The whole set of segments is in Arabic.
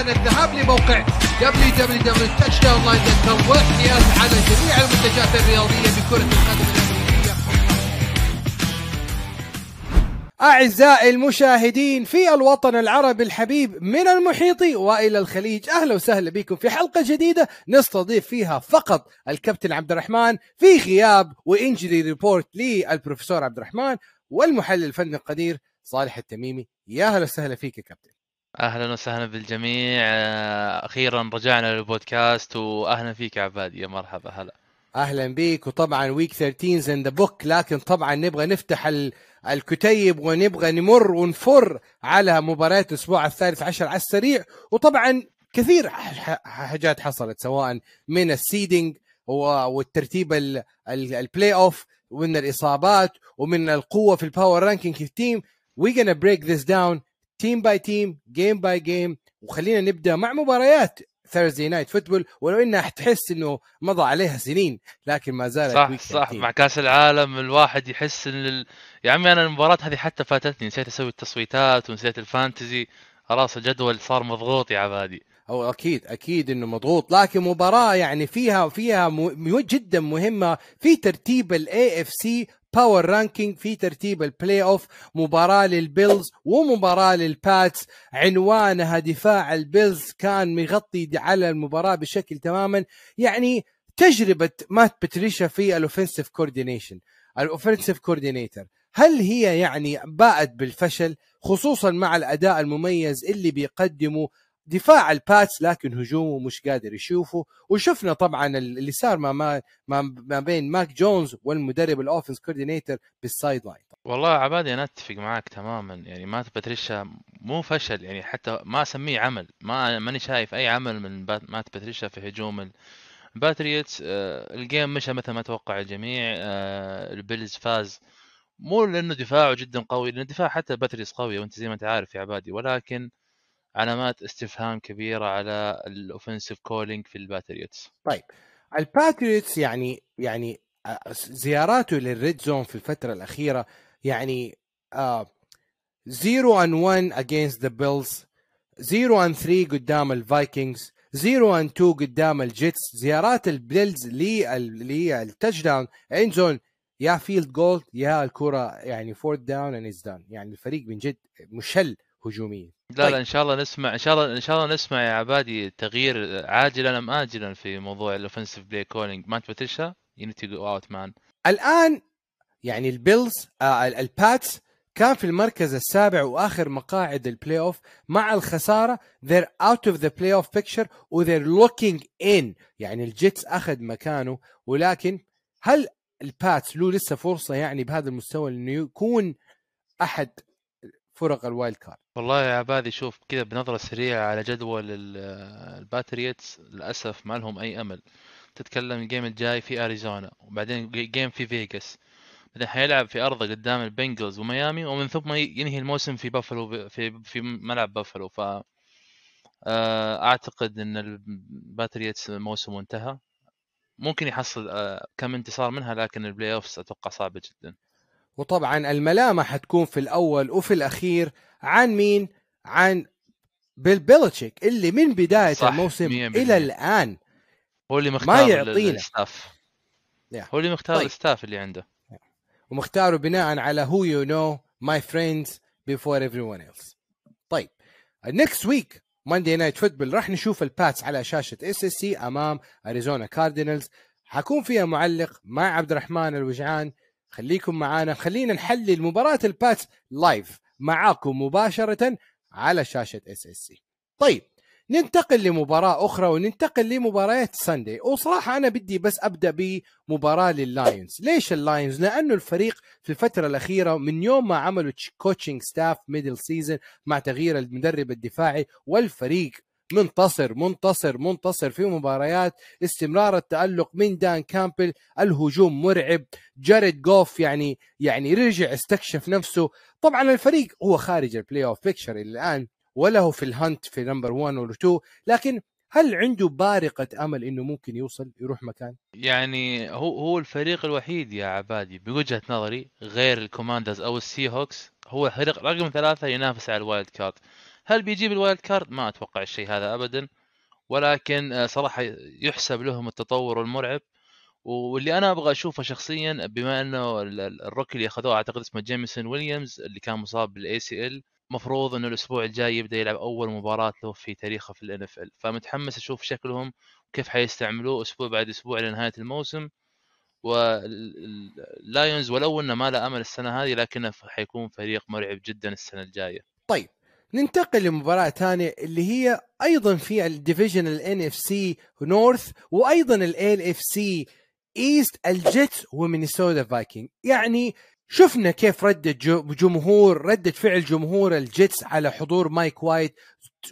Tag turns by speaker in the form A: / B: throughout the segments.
A: الآن الذهاب لموقع www.touchdownline.com والاحتياز على جميع المنتجات الرياضية بكرة القدم الأمريكية.
B: أعزائي المشاهدين في الوطن العربي الحبيب من المحيط وإلى الخليج أهلا وسهلا بكم في حلقة جديدة نستضيف فيها فقط الكابتن عبد الرحمن في غياب وإنجري ريبورت للبروفيسور عبد الرحمن والمحلل الفني القدير صالح التميمي. يا أهلا وسهلا فيك يا كابتن.
C: أهلا وسهلا بالجميع. آه، أخيرا رجعنا للبودكاست واهلا فيك يا عبادي يا مرحبا هلا.
B: أهلا بيك وطبعا week 13 in the book لكن طبعا نبغى نفتح ال- الكتيب ونبغى نمر ونفر على مباريات الأسبوع الثالث عشر على السريع. وطبعا كثير حاجات حصلت سواء من ال seeding والترتيب ال- ال- ال playoff ومن الإصابات ومن القوة في ال power ranking في ال team we gonna break this down team by team game by game وخلينا نبدأ مع مباريات Thursday Night Football ولو إنها تحس إنه مضى عليها سنين لكن ما زالت
C: صح صح.
B: 13.
C: مع كأس العالم الواحد يحس إن ال... يا عمي أنا المباراة هذه حتى فاتتني نسيت أسوي التصويتات ونسيت ال fantasy. خلاص الجدول صار مضغوط يا عبادي.
B: هو أكيد أكيد إنه مضغوط. لكن مباراة يعني فيها فيها م... جدا مهمة في ترتيب ال AFC power ranking في ترتيب ال playoff مباراة للبيلز ومباراة للباتس عنوانها دفاع البيلز كان مغطي على المباراة بشكل تماما. يعني تجربة مات باتريشا في ال offensive coordination ال offensive coordinator هل هي يعني باءت بالفشل خصوصا مع الأداء المميز اللي بيقدمه دفاع الباتس لكن هجومه مش قادر يشوفه. وشفنا طبعا اللي صار ما ما بين ماك جونز والمدرب ال offense coordinator بال sideline.
C: والله يا عبادي أنا أتفق معك تماما. يعني مات باتريشا مو فشل يعني حتى ما أسميه عمل. ما ماني شايف أي عمل من مات باتريشا في هجوم ال- الباتريوتس. آه، ال game مشى مثل ما توقع الجميع. آه، البيلز فاز. مو لأنه دفاعه جدا قوي لأن دفاع حتى الباتريوتس قوي وأنت زي ما أنت عارف يا عبادي. ولكن علامات استفهام كبيرة على ال offensive calling في الباتريوتس.
B: الباتريوتس يعني يعني آه، زياراته لل red zone في الفترة الأخيرة يعني آه 0 and 1 against the Bills 0 and 3 قدام الفايكنجز 0 and 2 قدام الجيتس زيارات البيلز لل touchdown end zone يا field goal يا الكرة يعني fourth down and is done يعني الفريق من جد مشل. هجوميا
C: لا
B: طيب.
C: لا إن شاء الله نسمع إن شاء الله إن شاء الله نسمع يا عبادي تغيير عاجلا أم اجلا في موضوع ال offensive play calling مات باتريشا you need to go out man
B: الآن يعني البيلز آه ال- الباتس كان في المركز السابع وآخر مقاعد ال playoff مع الخسارة. They're out of the playoff picture و they're looking in. يعني الجيتس أخذ مكانه. ولكن هل الباتس له لسه فرصة يعني بهذا المستوى إنه يكون أحد فرق ال wild card
C: والله يا عبادي شوف كذا بنظرة سريعة على جدول ال- الباتريتس للأسف ما لهم أي أمل. تتكلم ال game الجاي في أريزونا وبعدين ga- game في فيغاس. بعدين حيلعب في أرضه قدام البنجلز وميامي ومن ثم ينهي الموسم في بافلو في في ملعب بافلو. ف آه، أعتقد أن الباتريتس موسمه انتهى ممكن يحصل آه، كم انتصار منها لكن ال playoffs أتوقع صعبة جدا.
B: وطبعا الملامة حتكون في الأول وفي الأخير عن مين؟ عن بيل بيلتشيك اللي من بداية
C: صح،
B: الموسم. إلى الآن
C: هو اللي مختار
B: يعطينا.
C: ال staff
B: Yeah.
C: هو اللي مختار
B: طيب.
C: ال staff اللي عنده
B: ومختاره بناء على who you know my friends before everyone else طيب next week Monday Night Football راح نشوف الباتس على شاشة اس اس سي أمام اريزونا كاردينالز حكون فيها معلق مع عبد الرحمن الوجعان خليكم معانا. خلينا نحلل مباراة الباتس live معاكم مباشرة على شاشة اس اس سي طيب ننتقل لمباراة أخرى وننتقل لمباريات Sunday وصراحة أنا بدي بس أبدأ بمباراة لللايونز ليش اللايونز؟ لأنه الفريق في الفترة الأخيرة من يوم ما عملوا coaching staff middle season مع تغيير المدرب الدفاعي والفريق منتصر منتصر منتصر في مباريات استمرار التألق من دان كامبل الهجوم مرعب. جاريد جوف يعني يعني رجع استكشف نفسه. طبعا الفريق هو خارج ال playoff picture الآن ولا هو في ال hunt في number 1 ولا 2 لكن هل عنده بارقة أمل إنه ممكن يوصل يروح مكان؟
C: يعني هو هو الفريق الوحيد يا عبادي بوجهة نظري غير الكوماندرز أو السي هوكس هو الفريق رقم ثلاثة ينافس على ال wild card هل بيجيب ال wild card؟ ما أتوقع الشيء هذا ابدا. ولكن آه، صراحة يحسب لهم التطور المرعب. واللي أنا أبغى أشوفه شخصيا بما إنه ال- ال- ال rookie اللي أخذوه أعتقد اسمه جيمسون ويليامز اللي كان مصاب بال ACL مفروض إنه الأسبوع الجاي يبدأ يلعب أول مباراة له في تاريخه في ال NFL فمتحمس أشوف شكلهم وكيف حيستعملوه أسبوع بعد أسبوع لنهاية الموسم. وال Lions ولو إنه ما له أمل السنة هذه لكنه حيكون فريق مرعب جدا السنة الجاية.
B: طيب ننتقل لمباراة ثانية اللي هي أيضا في ال division ال NFC North وأيضا ال AFC East ال Jets و Minnesota Vikings. يعني شفنا كيف ردة جمهور ردة فعل جمهور ال Jets على حضور مايك وايت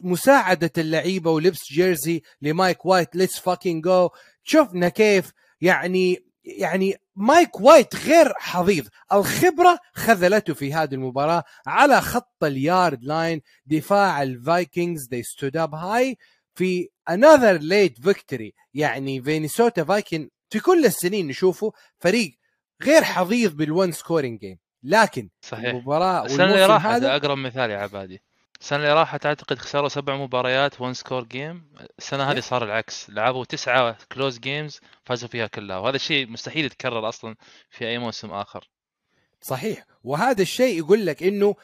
B: مساعدة اللعيبة ولبس jersey لمايك وايت let's fucking go شفنا كيف يعني يعني مايك وايت غير حظيظ الخبرة خذلته في هذه المباراة على خط ال yard line. دفاع ال Vikings they stood up high. في another late victory يعني Minnesota Vikings في كل السنين نشوفه فريق غير حظيظ بال one scoring game لكن
C: صحيح.
B: المباراة
C: السنة اللي راحت
B: هذا
C: اقرب مثال يا عبادي. السنة اللي راحت أعتقد خسروا سبع مباريات one score game السنة هذه. صار العكس. لعبوا تسعة close games فازوا فيها كلها. وهذا الشيء مستحيل يتكرر أصلا في أي موسم آخر.
B: صحيح. وهذا الشيء يقول لك إنه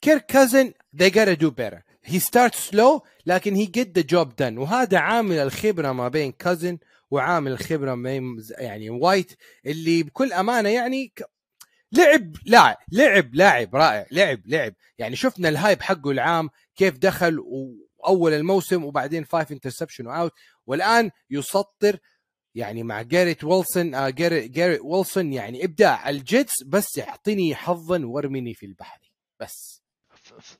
B: كيرك كازنز they gotta do better. He starts slow لكن he get the job done. وهذا عامل الخبرة ما بين كازن وعامل الخبرة ما بين يعني وايت اللي بكل أمانة يعني لعب لاعب لعب لاعب رائع لعب لعب. يعني شفنا ال hype حقه العام كيف دخل وأول الموسم وبعدين five interception و out والآن يسطر يعني مع جاريت ويلسون آه جاريت, جاريت ويلسون يعني إبداع. ال Jets بس يعطيني حظا وارميني في البحر. بس.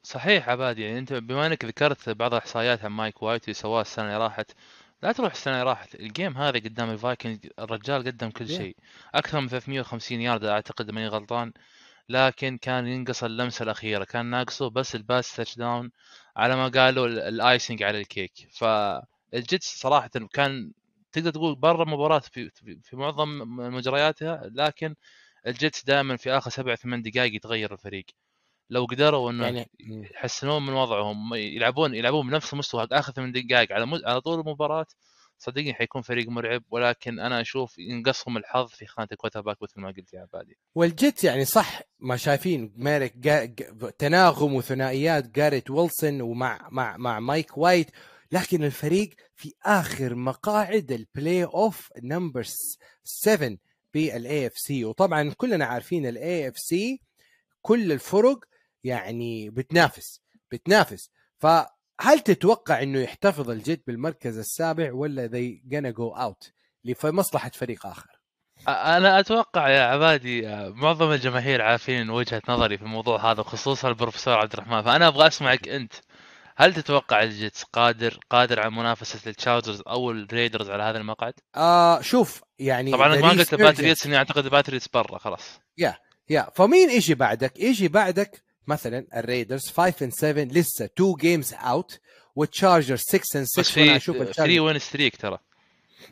C: صحيح عبادي. يعني أنت بما إنك ذكرت بعض الاحصائيات عن مايك وايت اللي سواها السنة اللي راحت لا تروح السنة اللي راحت. الجيم هذا قدام ال Vikings الرجال قدم كل. شيء. أكثر من 350 يارد أعتقد ماني غلطان. لكن كان ينقص اللمسة الأخيرة. كان ناقصه بس ال pass touchdown على ما قالوا ال- icing على ال cake فال Jets صراحة كان تقدر تقول برا المباراه في في في معظم مجرياتها. لكن ال Jets دائما في آخر سبع ثمان دقائق يتغير الفريق. لو قدروا إنه
B: يعني
C: يحسنون من وضعهم يلعبون يلعبون بنفس مستوى آخر ثمان دقائق. على مز... على طول المباراة صدقني حيكون فريق مرعب ولكن أنا أشوف ينقصهم الحظ في خانة ال quarterback مثل ما قلت يا عبادي.
B: وال Jets يعني صح ما شايفين جا... جا... تناغم وثنائيات جاريت ويلسون ومع مع مع مايك وايت لكن الفريق في آخر مقاعد ال playoff نمبر 7 بال AFC وطبعا كلنا عارفين ال AFC كل الفرق يعني بتنافس بتنافس. فهل تتوقع إنه يحتفظ ال Jets بالمركز السابع ولا they gonna go out لمصلحه فريق
C: آخر؟ أنا أتوقع يا عبادي آه، معظم الجماهير عارفين وجهة نظري في الموضوع هذا خصوصا البروفيسور عبد الرحمن. فأنا أبغى أسمعك أنت. هل تتوقع ال Jets قادر قادر على منافسة ال Chargers أو ال Raiders على هذا المقعد؟
B: آه شوف يعني
C: طبعا ما قلت
B: ال
C: Patriots اني اعتقد ال Patriots برا خلاص.
B: يا فمين يجي بعدك؟ يجي بعدك مثلا ال Raiders 5 and 7 لسه 2 games out وال Chargers 6 and 6
C: بس
B: وأنا
C: في
B: أشوف
C: ال
B: Chargers
C: win streak ترى.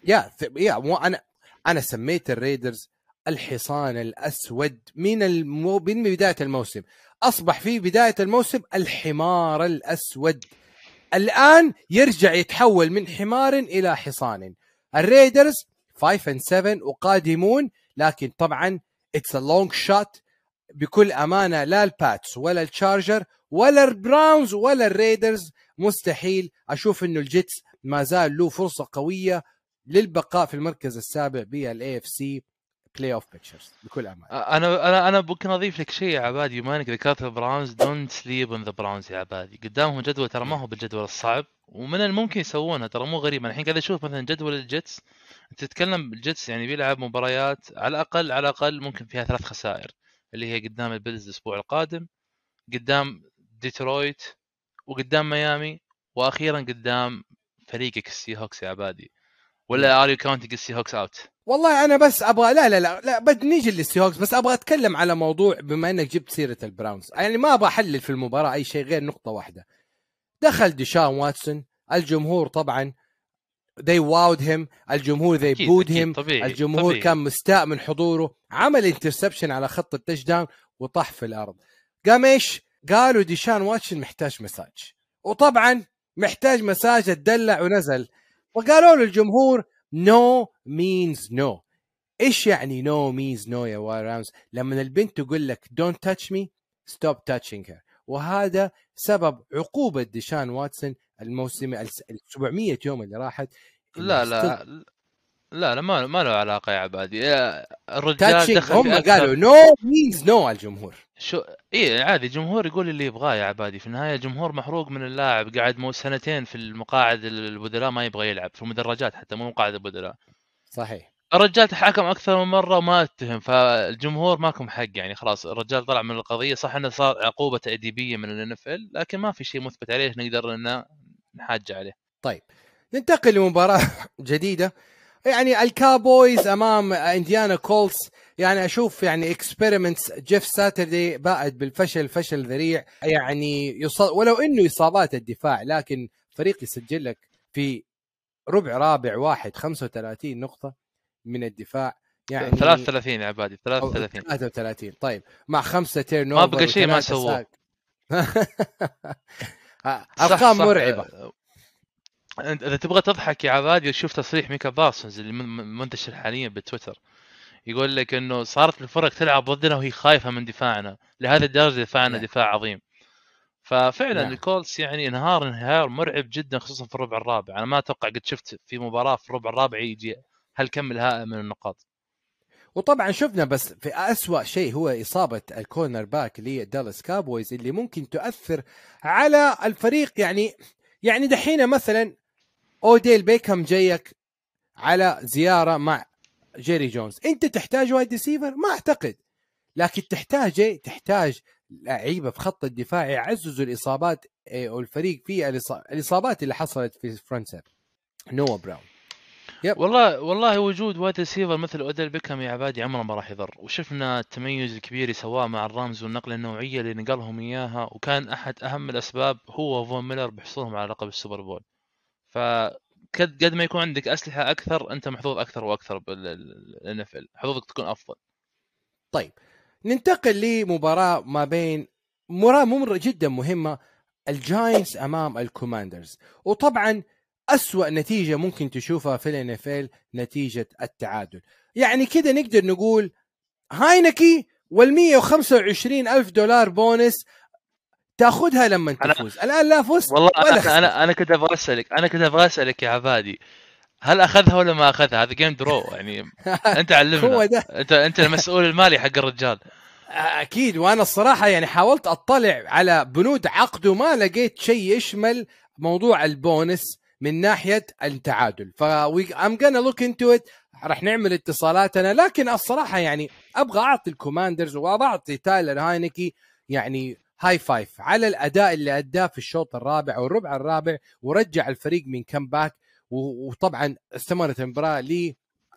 B: يا يا مو أنا أنا سميت ال Raiders الحصان الأسود من المو... من بداية الموسم. أصبح في بداية الموسم الحمار الأسود. الآن يرجع يتحول من حمار إلى حصان. ال Raiders 5 and 7 وقادمون لكن طبعا it's a long shot بكل أمانة لا الباتس ولا التشارجر ولا البراونز ولا الريدرز مستحيل أشوف إنه ال Jets ما زال له فرصة قوية للبقاء في المركز السابع بال AFC playoff pictures بكل أمانة.
C: أنا أنا أنا ممكن أضيف لك شيء يا عبادي بما انك ذكرت ال Browns don't sleep on the Browns يا عبادي. قدامهم جدول ترى ما هو بالجدول الصعب ومن الممكن يسوونها ترى مو غريب. أنا الحين قاعد أشوف مثلا جدول ال Jets أنت تتكلم ال Jets يعني بيلعب مباريات على الاقل على الأقل ممكن فيها ثلاث خسائر. اللي هي قدام ال Bills الأسبوع القادم قدام ديترويت وقدام ميامي وأخيرا قدام فريقك ال Seahawks يا عبادي. ولا are you counting ال Seahawks out
B: والله أنا بس أبغى لا لا لا لا بدي نيجي لل Seahawks بس أبغى أتكلم على موضوع بما إنك جبت سيرة ال Browns. يعني ما أبغى أحلل في المباراة أي شيء غير نقطة واحدة. دخل ديشان واتسون الجمهور طبعا they booed him الجمهور they
C: أكيد،
B: booed
C: أكيد،
B: him
C: طبيعي
B: الجمهور
C: طبيعي.
B: كان مستاء من حضوره عمل interception على خط ال touchdown وطاح في الأرض. قام إيش؟ قالوا ديشان واتسون محتاج مساج. وطبعا محتاج مساج اتدلع ونزل. وقالوا للجمهور no means no إيش يعني no means no يا why رامز؟ لما البنت تقول لك don't touch me stop touching her وهذا سبب عقوبة ديشان واتسون الموسم ال 700 يوم اللي راحت
C: لا لا لا لا ما ما له علاقة يا عبادي. يا الرجال دخل
B: هم قالوا no means no على الجمهور.
C: شيء عادي الجمهور يقول اللي يبغاه يا عبادي. في النهاية الجمهور محروق من اللاعب قاعد مو سنتين في المقاعد البدلاء ما يبغى يلعب في المدرجات حتى مو مقاعد البدلاء.
B: صحيح.
C: الرجال تحاكم أكثر من مرة وما اتهم فالجمهور مالكم حق يعني خلاص. الرجال طلع من القضية صح إنه صار عقوبة تأديبية من ال NFL لكن ما في شيء مثبت عليه نقدر ان نحاج عليه.
B: ننتقل لمباراة جديدة. يعني الكابويز أمام إنديانا كولتس. يعني أشوف يعني experiments جيف ساتردي باءت بالفشل فشل ذريع. يعني يص... ولو إنه إصابات الدفاع لكن فريق يسجل لك في ربع رابع واحد 35 نقطة من الدفع يعني
C: 33 يا عبادي
B: أو
C: 33
B: 33 طيب مع خمسة turnover
C: ما بقى شيء ما سووه.
B: ارقام
C: صح صح.
B: مرعبة
C: أنت إذا تبغى تضحك يا عبادي شوف تصريح ميكا بارسونز اللي من- منتشر حاليا بتويتر يقول لك إنه صارت الفرق تلعب ضدنا وهي خايفة من دفاعنا لهذه الدرجة دفاعنا
B: نعم.
C: دفاع عظيم ففعلا
B: نعم.
C: الكولتس يعني انهار انهيار مرعب جدا خصوصا في الربع الرابع أنا ما أتوقع قد شفت في مباراة في الربع الرابع يجي هالكم الهائل من النقاط
B: وطبعا شفنا بس في أسوأ شيء هو إصابة ال cornerback اللي هي دالاس كابويز اللي ممكن تؤثر على الفريق. يعني يعني دحين مثلا أوديل بيكهام جايك على زيارة مع جيري جونز. أنت تحتاج wide receiver؟ ما أعتقد. لكن تحتاج إيه؟ تحتاج لعيبة في خط الدفاع يعززوا الإصابات إيه، والفريق الإص- الإصابات اللي حصلت في front seven. نوا براون.
C: والله والله وجود wide receiver مثل أوديل بيكهام يا عبادي عمره ما راح يضر. وشفنا التميز الكبير اللي سواه مع الرامز والنقلة النوعية اللي نقلهم إياها وكان أحد أهم الأسباب هو وفون ميلر بحصولهم على لقب السوبر بول. فقد قد ما يكون عندك أسلحة أكثر أنت محظوظ أكثر وأكثر بال NFL حظوظك تكون أفضل.
B: طيب ننتقل لمباراة ما بين مباراة ممر جدا مهمة الجاينتس أمام الكوماندرز. وطبعا أسوأ نتيجة ممكن تشوفها في ال NFL نتيجة التعادل. يعني كده نقدر نقول هاينكي وال 125 ألف دولار بونس تأخذها لما
C: أنا-
B: تفوز. الآن لا فزت
C: والله
B: ولا أنا.
C: أنا أنا كنت أبغى أسألك أنا كنت أبغى أسألك يا عبادي هل أخذها ولا ما أخذها؟ هذا game draw يعني أنت
B: هو
C: علمنا
B: ده.
C: أنت أنت المسؤول المالي حق الرجال.
B: أكيد. وأنا الصراحة يعني حاولت أطلع على بنود عقده ما لقيت شيء يشمل موضوع البونس. من ناحية التعادل. ف I'm gonna look into it راح نعمل اتصالاتنا. لكن الصراحة يعني أبغى أعطي الكوماندرز وابعطي تايلر هاينكي يعني high five على الأداء اللي أداه في الشوط الرابع والربع الرابع ورجع الفريق من comeback وطبعا استمرت المباراة ل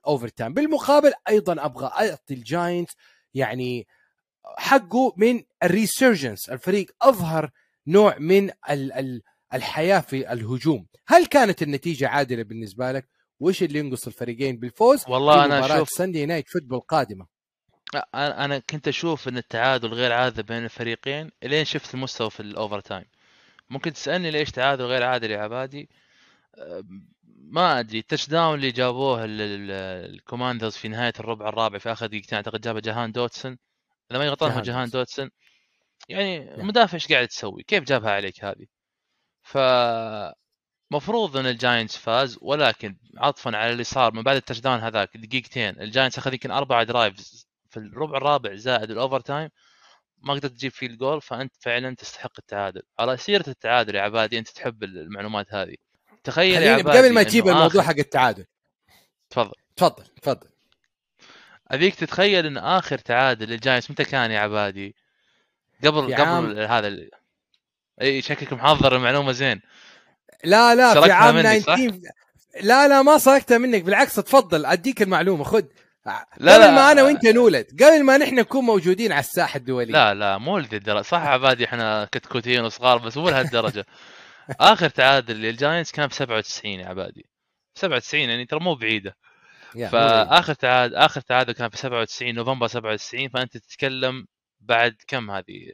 B: overtime بالمقابل أيضا أبغى أعطي الجاينتس يعني حقه من ال resurgence. الفريق أظهر نوع من ال ال الحياة في الهجوم. هل كانت النتيجة عادلة بالنسبة لك؟ وايش اللي ينقص الفريقين بالفوز
C: والله أنا
B: أشوف Sunday Night Football
C: قادمة؟ أنا كنت أشوف إن التعادل غير عادل بين الفريقين الين شفت المستوى في ال overtime ممكن تسألني ليش تعادل غير عادل يا عبادي؟ ما أدري. ال touchdown اللي جابوه ال- ال- الكوماندرز في نهاية الربع الرابع في آخر دقيقتين أعتقد جابه جهان دوتسون. إذا ما غلطان هو
B: جهان
C: دوتسون. يعني
B: نعم.
C: مدافع إيش قاعد تسوي؟ كيف جابها عليك هذه؟ ف مفروض إن الجاينتس فاز ولكن عطفا على اللي صار من بعد ال touchdown هذاك دقيقتين الجاينتس أخذ يمكن أربع drives في الربع الرابع زائد ال overtime ما قدرت تجيب فيه الجول فأنت فعلا تستحق التعادل. على سيرة التعادل يا عبادي أنت تحب المعلومات هذه. تخيل يا عبادي
B: قبل ما تجيب الموضوع حق التعادل.
C: تفضل.
B: تفضل تفضل.
C: أبيك تتخيل إن آخر تعادل للجاينتس متى كان يا عبادي؟ قبل قبل
B: عام-
C: هذا إي شكلك محضر المعلومة زين.
B: لا لا في عام
C: مني، صح؟
B: 19 لا لا ما سرقتها منك بالعكس تفضل أديك المعلومة خذ.
C: لا،
B: قبل
C: لا.
B: ما أنا وأنت نولد قبل ما نحن نكون موجودين على الساحة الدولية.
C: لا لا مو لذي الدرجه صح عبادي إحنا كتكوتين وصغار بس مو لهالدرجة. آخر تعادل للجاينتس كان في 97 يا عبادي. 97 يعني ترى مو
B: بعيدة.
C: فآخر تعادل آخر تعادل كان في 97 نوفمبر 97 فأنت تتكلم بعد كم هذه؟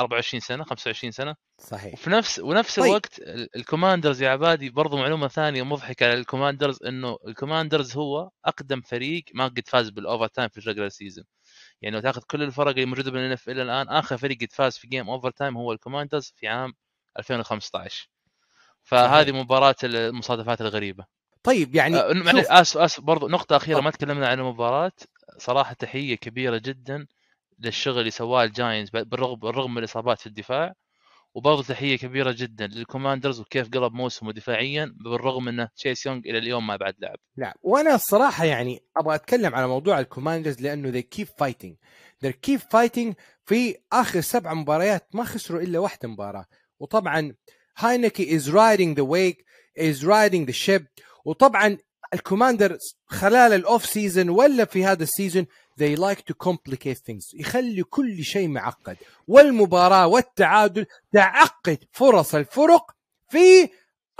C: 24 سنة 25 سنة.
B: صحيح.
C: وفي نفس ونفس
B: طيب.
C: الوقت ال- الكوماندرز يا عبادي برضو معلومة ثانية مضحكة على الكوماندرز إنه الكوماندرز هو أقدم فريق ما قد فاز بال overtime في ال regular season يعني لو تاخذ كل الفرق اللي موجودة بال NFL الآن آخر فريق قد فاز في game overtime هو الكوماندرز في عام 2015 فهذه
B: صحيح.
C: مباراة المصادفات الغريبة.
B: طيب يعني
C: آه، آسف آسف برضو أخيرة
B: تفضل.
C: ما تكلمنا عن المباراة. صراحة تحية كبيرة جدا للشغل اللي سواه الجاينتس بالرغم بالرغم من الإصابات في الدفاع وبرضو تحية كبيرة جدا للكوماندرز وكيف قلب موسمه دفاعيا بالرغم إنه تشيس يونغ إلى اليوم ما بعد لعب.
B: نعم وأنا الصراحة يعني أبغى أتكلم على موضوع الكوماندرز لأنه they keep fighting. They keep fighting في آخر سبع مباريات ما خسروا إلا واحدة مباراة. وطبعا هاينكي is riding the wave is riding the ship. وطبعا الكوماندرز خلال ال off-season ولا في هذا ال season they like to complicate things. يخلي كل شيء معقد. والمباراة والتعادل تعقد فرص الفرق في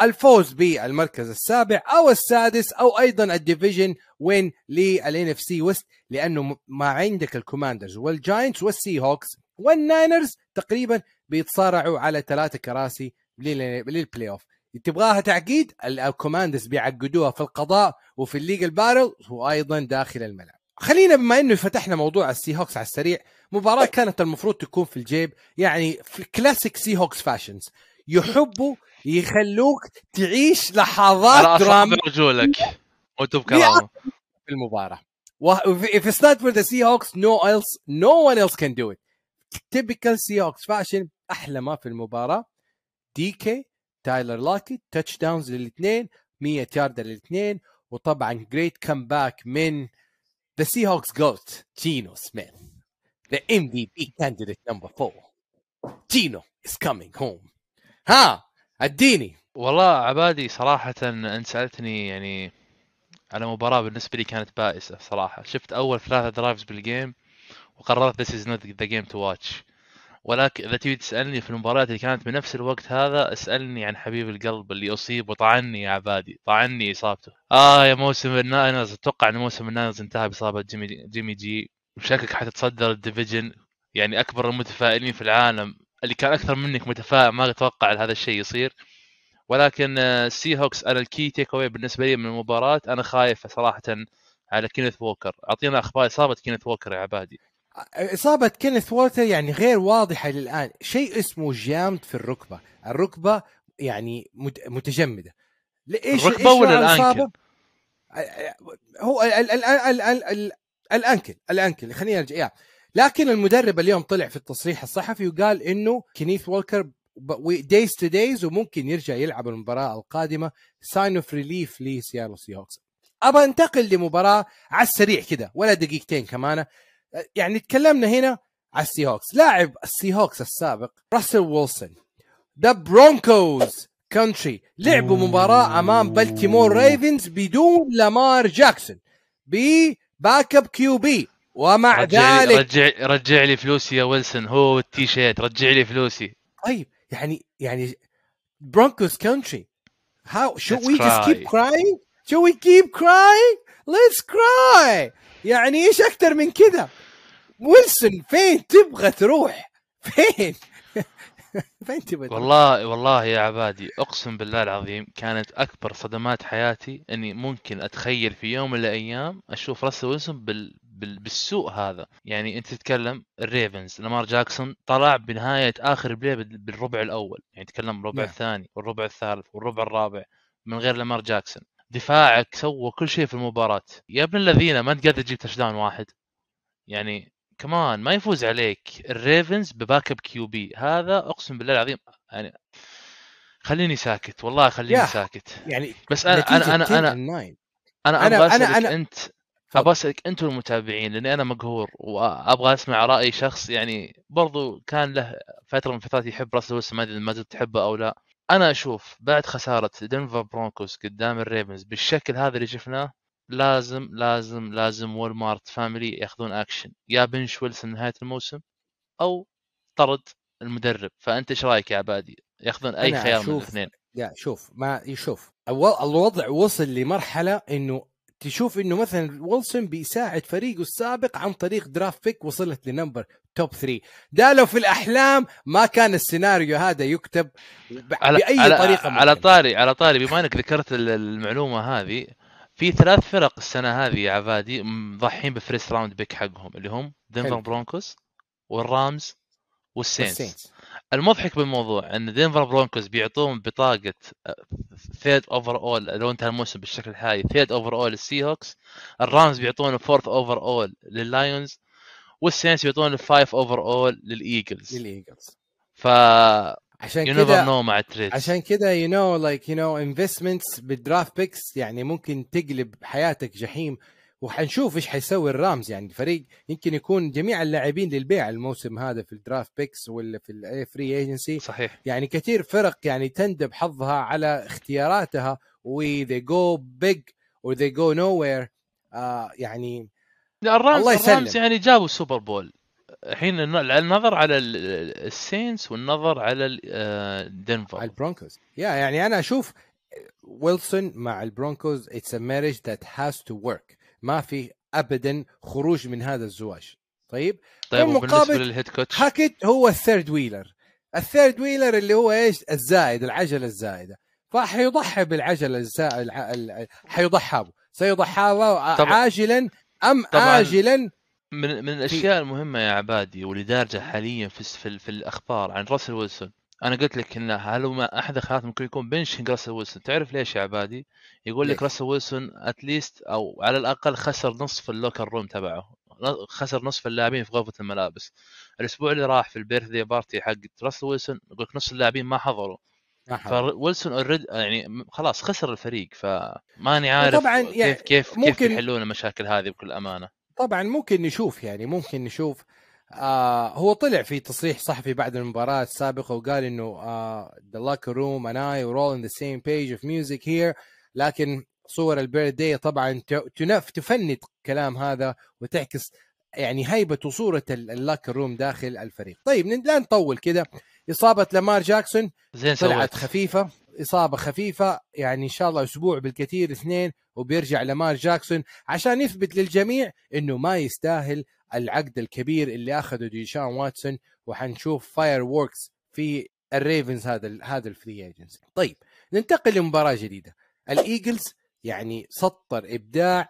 B: الفوز بالمركز السابع أو السادس أو أيضا ال division win لل NFC West لأنه ما عندك الكوماندرز والجاينتس والسي هوكس والناينرز تقريبا بيتصارعوا على ثلاثة كراسي لل- لل playoff تبغاها تعقيد؟ ال- الكوماندرز بيعقدوها في القضاء وفي ال legal battle وأيضا داخل الملعب. خلينا بما إنه فتحنا موضوع السي هوكس على السريع مباراة كانت المفروض تكون في الجيب يعني في classic Seahawks fashion يحبوا يخلوك تعيش لحظات دراما
C: رجولك وأنتم بكرامه
B: في المباراة. و if it's not for the Seahawks no else no one else can do it. Typical Seahawks fashion أحلى ما في المباراة. دي كي تايلر لوكيت touchdowns للاثنين 100 يارد للاثنين وطبعا great comeback من the Seahawks goat Geno Smith. The MVP candidate number four. Geno is coming home. ها اديني
C: والله عبادي صراحة أنت سألتني يعني على مباراة بالنسبة لي كانت بائسة صراحة. شفت أول ثلاثة drives بال game وقررت this is not the game to watch. ولكن إذا تبي تسألني في المباريات اللي كانت بنفس الوقت هذا اسألني عن حبيب القلب اللي أصيب وطعني يا عبادي طعني إصابته. آه يا موسم الناينرز أتوقع أن موسم الناينرز انتهى بإصابة جيمي جيمي جي. وشكلك حتتصدر ال division يعني أكبر المتفائلين في العالم. اللي كان أكثر منك متفائل ما أتوقع هذا الشيء يصير. ولكن السي هوكس أنا ال key takeaway بالنسبة لي من المباراة. أنا خايف صراحة على كينيث ووكر. أعطينا أخبار إصابة كينيث ووكر يا عبادي.
B: إصابة كينيث ووكر يعني غير واضحة للآن. شيء اسمه جامد في الركبة. الركبة يعني مت- متجمدة. لإيش
C: الركبة
B: إيش
C: ولا؟
B: الإصابة؟ هو ال ال ال ال ال ال ال ankle ال ankle. خلينا نرجع يا. لكن المدرب اليوم طلع في التصريح الصحفي وقال إنه كينيث ووكر day-to-day وممكن يرجع يلعب المباراة القادمة. sigh of relief لسياتل سي هوكس ابى أنتقل لمباراة على السريع كده ولا دقيقتين كمان. يعني تكلمنا هنا على السي هوكس لاعب السي هوكس السابق راسل ويلسون. the Broncos country لعبوا مباراة أمام بالتيمور ريفنز بدون لامار جاكسون ب backup QB. ومع
C: رجع لي
B: ذلك
C: رجع رجع لي فلوسي يا ويلسون. هو التيشيرت رجع لي فلوسي.
B: طيب يعني يعني Broncos country
C: Let's
B: we just keep
C: cry.
B: crying? Should we keep crying? Let's cry! يعني إيش أكثر من كذا؟ ويلسون فين تبغى تروح؟ فين؟ فين تبغى تروح؟
C: والله والله يا عبادي أقسم بالله العظيم كانت أكبر صدمات حياتي إني ممكن أتخيل في يوم من الأيام أشوف راسل ويلسون بال... بال... بالسوء هذا. يعني أنت تتكلم الريفنز لامار جاكسون طلع بنهاية آخر play بال- بالربع الأول. يعني تتكلم الربع
B: نعم.
C: الثاني والربع الثالث والربع الرابع من غير لامار جاكسون. دفاعك سوى كل شيء في المباراة. يا ابن الذين ما أنت قادر تجيب touchdown واحد. يعني كمان ما يفوز عليك الريفنز ب backup QB هذا أقسم بالله العظيم يعني خليني ساكت والله خليني. ساكت
B: يعني
C: بس
B: أنا
C: أنا أنا
B: 10
C: أنا
B: and 9 أنا أنا- أنت.
C: أبغى أسألك أنتم المتابعين لأني أنا مقهور وأبغى أسمع رأي شخص يعني برضو كان له فترة من الفترات يحب راسل ويلسون ما أدري ما زلت تحبه أو لا أنا أشوف بعد خسارة دنفر برونكوس قدام الريفنز بالشكل هذا اللي شفناه لازم لازم لازم والمارت family ياخذون اكشن يا bench ويلسون نهاية الموسم أو طرد المدرب. فأنت إيش رأيك يا عبادي؟ ياخذون
B: أي
C: خيار من الاثنين؟
B: لا شوف ما يشوف الو- الوضع وصل لمرحلة إنه تشوف إنه مثلا ويلسون بيساعد فريقه السابق عن طريق draft pick وصلت ل number top 3 ده لو في الأحلام ما كان السيناريو هذا يكتب
C: على
B: بأي
C: على
B: طريقة
C: على
B: ممكن.
C: طاري على طاري بما إنك ذكرت ال- المعلومة هذه في ثلاث فرق السنة هذه يا عبادي مضحين ب first round pick حقهم اللي هم دنفر. برونكوس والرامز
B: والسينتس.
C: المضحك بالموضوع إن دنفر برونكوس بيعطون بطاقة third overall لو انتهى الموسم بالشكل الحالي third overall للسي هوكس الرامز بيعطونه fourth overall لللايونز والسينتس بيعطونه fifth overall للايجلز
B: للايجلز
C: ف
B: عشان كذا
C: no more trades.
B: عشان كذا you know like you know investments بال draft picks يعني ممكن تقلب حياتك جحيم. وحنشوف إيش حيسوي الرامز يعني. الفريق يمكن يكون جميع اللاعبين للبيع الموسم هذا في ال draft picks ولا في ال free agency
C: صحيح.
B: يعني كثير فرق يعني تندب حظها على اختياراتها. و they go big or they go nowhere. آه يعني
C: الرامز
B: الله يسلم.
C: الرامز يعني جابوا ال Super Bowl الحين الن- النظر على ال- ال- السينتس والنظر على آه،
B: على
C: دنفر
B: البرونكوز. يا يعني أنا أشوف ويلسون مع البرونكوز it's a marriage that has to work ما في ابدا خروج من هذا الزواج. طيب؟
C: طيب
B: وبالنسبة
C: لل head coach؟
B: هاكيت هو ال third wheeler. ال third wheeler اللي هو إيش؟ الزائد العجلة الزائدة. فحيضحي بالعجلة الزائد الع... ال- حيضحى سيضحى عاجلا أم
C: طبعا.
B: آجلا
C: من من الأشياء المهمة يا عبادي واللي دارجه حاليا في في, في الأخبار عن راسل ويلسون. أنا قلت لك إن هل هو ما أحد الخيارات ممكن يكون benching راسل ويلسون. تعرف ليش يا عبادي؟ يقول لك؟ راسل ويلسون at least أو على الأقل خسر نصف ال locker room تبعه. خسر نصف اللاعبين في غرفة الملابس. الأسبوع اللي راح في ال birthday party حق راسل ويلسون يقول لك نص اللاعبين ما حضروا. فويلسون already يعني خلاص خسر الفريق فماني عارف
B: وطبعاً يعني
C: كيف كيف كيف
B: ممكن-
C: يحلون المشاكل هذه بكل أمانة.
B: طبعا ممكن نشوف يعني ممكن نشوف. آه هو طلع في تصريح صحفي بعد المباراة السابقة وقال إنه the locker room and I were all on the same page of music here. لكن صور ال birthday طبعا تنف تفند كلام هذا وتعكس يعني هيبة وصورة ال locker room داخل الفريق. طيب لا نطول كده. إصابة لامار جاكسون
C: زين
B: طلعت
C: sweet.
B: خفيفة. إصابة خفيفة يعني إن شاء الله أسبوع بالكثير اثنين وبيرجع لامار جاكسون عشان يثبت للجميع إنه ما يستاهل العقد الكبير اللي أخذه ديشان واتسون وحنشوف fireworks في ال Ravens هذا ال هذا ال free agency طيب ننتقل لمباراة جديدة. ال Eagles يعني سطر إبداع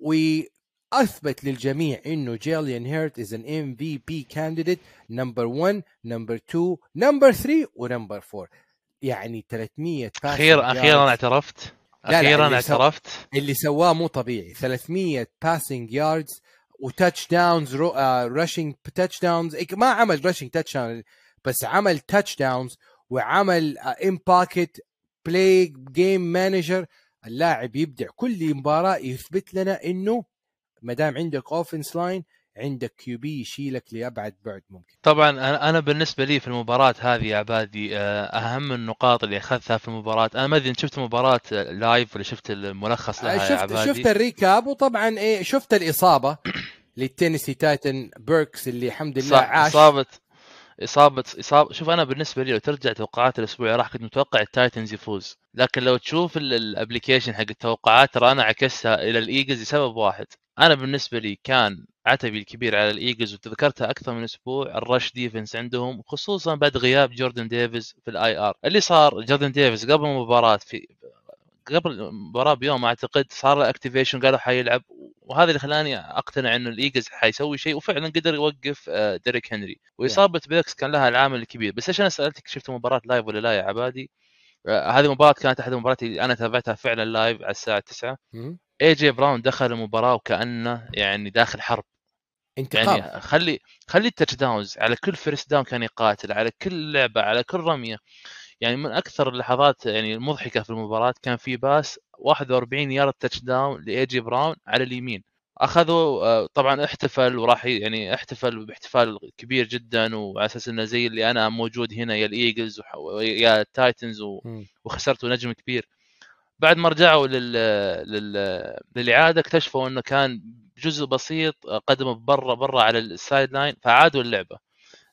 B: وأثبت للجميع إنه جيلين هيرتس is an MVP candidate نمبر 1 نمبر 2 نمبر 3 ونمبر 4 يعني 300 passing
C: أخيرا
B: أخيرا.
C: اعترفت. أخيرا
B: اللي سو-
C: اعترفت.
B: اللي سواه مو طبيعي. 300 passing yards و touchdowns rushing touchdowns ما عمل rushing touchdown بس عمل touchdowns وعمل in pocket play game manager اللاعب يبدع. كل مباراة يثبت لنا إنه ما دام عندك offense line عندك QB يشيلك لأبعد بعد ممكن.
C: طبعا أنا أنا بالنسبة لي في المباراة هذه يا عبادي آه، أهم النقاط اللي أخذتها في المباراة. أنا ما أدري إن شفت المباراه live ولا شفت الملخص لها يا
B: شفت
C: عبادي؟
B: شفت ال recap وطبعا إيه شفت الإصابة لل Tennessee Titan بيركس اللي الحمد لله
C: صح
B: عاش.
C: اصابه اصابه اصابه شوف أنا بالنسبة لي لو ترجع توقعات الأسبوع اللي راح كنت متوقع ال Titans يفوز. لكن لو تشوف ال application حق التوقعات ترى أنا عكسها إلى ال Eagles لسبب واحد. أنا بالنسبة لي كان عتبي الكبير على ال Eagles وتذكرتها أكثر من أسبوع ال rush defense عندهم خصوصا بعد غياب جوردن ديفيز في ال IR. اللي صار جوردن ديفيز قبل المباراة في قبل المباراة بيوم أعتقد صار له activation قالوا حيلعب وهذا اللي خلاني أقتنع إنه ال Eagles حيسوي شيء وفعلا قدر يوقف آه، ديريك هنري. وإصابة بيركس كان لها العامل الكبير. بس إيش أنا سالتك شفت مباراة live ولا لا يا عبادي؟ آه، هذه المباراه كانت أحد المباريات اللي أنا تابعتها فعلا live على الساعة 9
B: مم.
C: اي جي براون دخل المباراة وكأنه يعني داخل حرب.
B: انتقام.
C: يعني خلي خلي ال touchdowns على كل first down كان يقاتل على كل لعبة على كل رمية. يعني من أكثر اللحظات يعني المضحكة في المباراة كان في pass 41 yard touchdown لاي جي براون على اليمين. أخذوا آه، طبعا احتفل وراح يعني احتفل باحتفال كبير جدا وعلى أساس إنه زي اللي أنا موجود هنا يا ال Eagles وح- يا ال Titans و-
B: مم.
C: وخسرتوا نجم كبير. بعد ما رجعوا لل... لل... للإعادة اكتشفوا إنه كان جزء بسيط قدمه برا برا على ال sideline فعادوا اللعبة.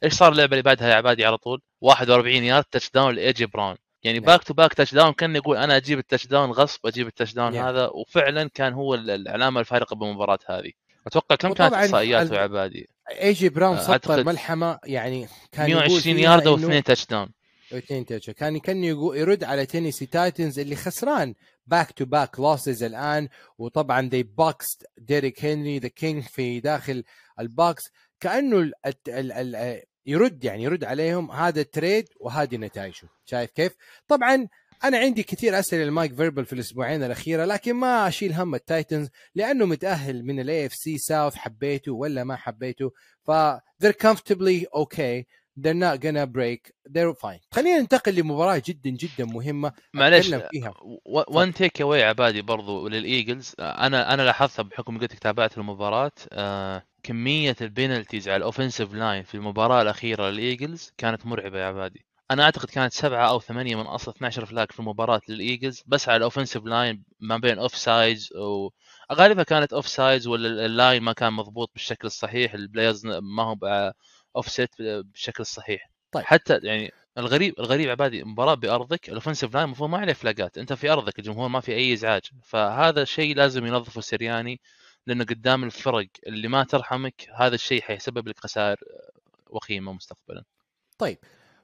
C: إيش صار اللعبة اللي بعدها يا عبادي على طول؟ 41 yard touchdown لإيجي براون. يعني
B: نعم.
C: back to back touchdown كان يقول أنا أجيب ال touchdown غصب أجيب ال touchdown
B: نعم.
C: هذا وفعلا كان هو ال- العلامة الفارقة بالمباراه هذه. أتوقع كم كانت احصائياته يا عبادي؟
B: اي جي براون
C: آه،
B: سطر ملحمة يعني كان يقول
C: 120
B: فيها
C: يارده
B: إنه-
C: واثنين touchdown
B: اثنين touch كان كان يرد على Tennessee Titans اللي خسران back to back losses الآن. وطبعا دي بوكست ديريك هنري the king في داخل ال box كأنه ال ال ال ال يرد يعني يرد عليهم هذا trade وهذه نتائجه. شايف كيف؟ طبعا أنا عندي كثير أسئلة لمايك فيربل في الأسبوعين الأخيرة لكن ما أشيل هم ال Titans لأنه متأهل من ال AFC South حبيته ولا ما حبيته؟ ف they're comfortably okay. They're not gonna break. They're fine. خلينا ننتقل لمباراة جدا جدا مهمة
C: معلش
B: فيها.
C: وان تيك اواي عبادي برضو لل Eagles. أنا أنا لاحظتها بحكم قلت لك تابعت المباراة. آه كمية ال penalties على ال offensive line في المباراة الأخيرة لل Eagles كانت مرعبة يا عبادي. أنا أعتقد كانت سبعة أو ثمانية من أصل 12 flag في المباراة لل Eagles بس على ال offensive line ما بين offsides وغالبا كانت offsides ولا ال line ما كان مضبوط بالشكل الصحيح ال players ما هو اوف سيت بالشكل الصحيح
B: طيب.
C: حتى يعني الغريب الغريب عبادي مباراة بأرضك ال offensive line المفروض ما عليه flagات أنت في أرضك الجمهور ما في أي إزعاج. فهذا الشيء لازم ينظفه سرياني لأنه قدام الفرق اللي ما ترحمك هذا الشيء حيسبب لك خسائر وخيمة مستقبلا.
B: طيب.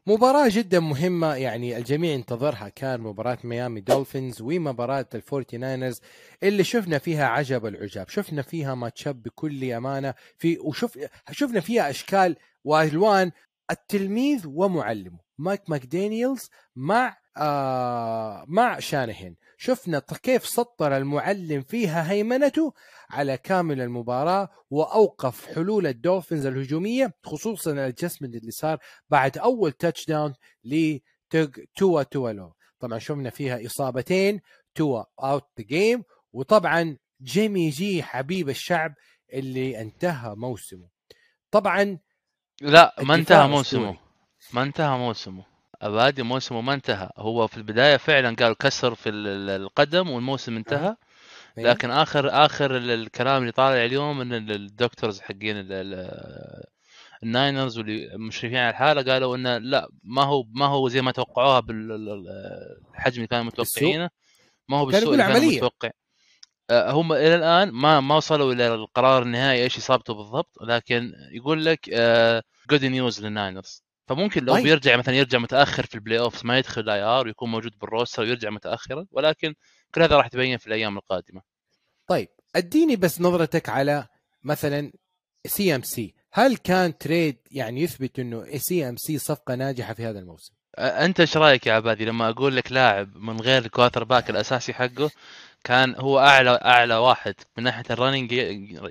B: مباراة جدا مهمة يعني الجميع انتظرها كان مباراة ميامي Dolphins ومباراة ال Forty Niners اللي شفنا فيها عجب العجاب. شفنا فيها matchup بكل أمانة. في وشوف شفنا فيها أشكال وألوان التلميذ ومعلمه. مايك ماكدانييلز مع آه مع شانهن شفنا كيف سطر المعلم فيها هيمنته على كامل المباراة وأوقف حلول ال Dolphins الهجومية خصوصا ال adjustment اللي صار بعد أول touchdown لتوا توا. طبعا شفنا فيها إصابتين توا out the game وطبعا جيمي جي حبيب الشعب اللي انتهى موسمه. طبعا
C: لا ما انتهى موسمه. ما انتهى موسمه. ابادي موسمه ما انتهى. هو في البداية فعلا قال كسر في ال- ال- القدم والموسم انتهى. لكن اخر آخر ال- الكلام اللي طالع اليوم إن ال- ال doctors حقين ال- ال- ال Niners واللي مشرفين على الحالة قالوا إنه لا ما هو ما هو زي ما توقعوها بالحجم اللي كانوا متوقعينه. ما هو بالسوء اللي كانوا. متوقع آه، هم إلى الآن ما ما وصلوا إلى القرار النهائي إيش اصابته بالضبط لكن يقول لك good news لل Niners فممكن لو
B: طيب.
C: بيرجع مثلا يرجع متأخر في ال playoffs ما يدخل ال IR ويكون موجود بال roster ويرجع متاخرا ولكن كل هذا راح تبين في الأيام القادمة.
B: طيب أديني بس نظرتك على مثلا CMC هل كان trade يعني يثبت إنه CMC صفقة ناجحة في هذا الموسم؟
C: آه، أنت إيش رأيك يا عبادي لما أقول لك لاعب من غير ال quarterback الأساسي حقه كان هو اعلى أعلى واحد من ناحية ال running